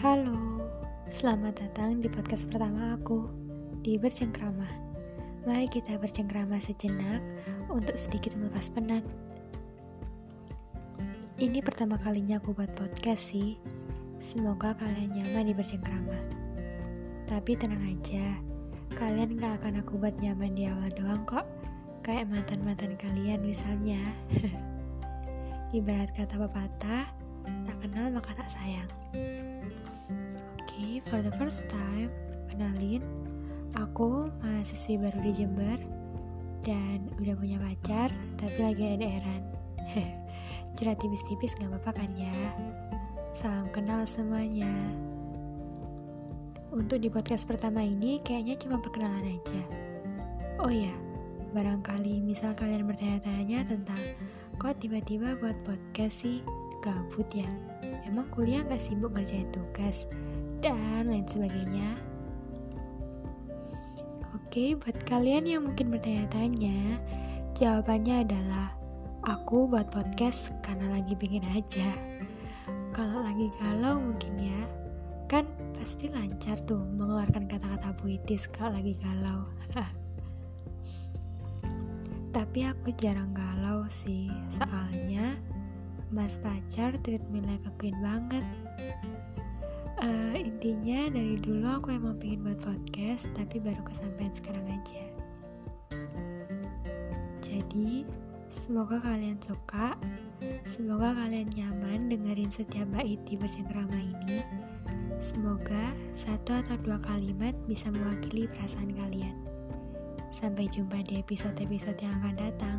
Halo, selamat datang di podcast pertama aku di Bercengkrama. Mari kita bercengkrama sejenak untuk sedikit melepas penat. Ini pertama kalinya aku buat podcast sih. Semoga kalian nyaman di bercengkrama. Tapi tenang aja, kalian gak akan aku buat nyaman di awal doang kok. Kayak mantan-mantan kalian misalnya. Ibarat kata pepatah, tak kenal maka tak sayang for the first time, kenalin, aku mahasiswi baru di Jember dan udah punya pacar, tapi lagi ada eran. Curhat tipis-tipis gak apa-apa kan ya? Salam kenal semuanya. Untuk di podcast pertama ini kayaknya cuma perkenalan aja. Oh ya, barangkali misal kalian bertanya-tanya tentang kok tiba-tiba buat podcast sih gabut ya? Emang kuliah gak sibuk ngerjain tugas? Dan lain sebagainya. Oke, buat kalian yang mungkin bertanya-tanya, jawabannya adalah aku buat podcast karena lagi pengen aja. Kalau lagi galau mungkin ya, kan pasti lancar tuh mengeluarkan kata-kata puitis kalau lagi galau. Tapi aku jarang galau sih, soalnya mas pacar treat me like a queen banget uh, intinya dari dulu aku emang pengen buat podcast tapi baru kesampaian sekarang aja. Jadi semoga kalian suka semoga kalian nyaman dengerin setiap bait di bercengkrama ini. Semoga satu atau dua kalimat bisa mewakili perasaan kalian. Sampai jumpa di episode-episode yang akan datang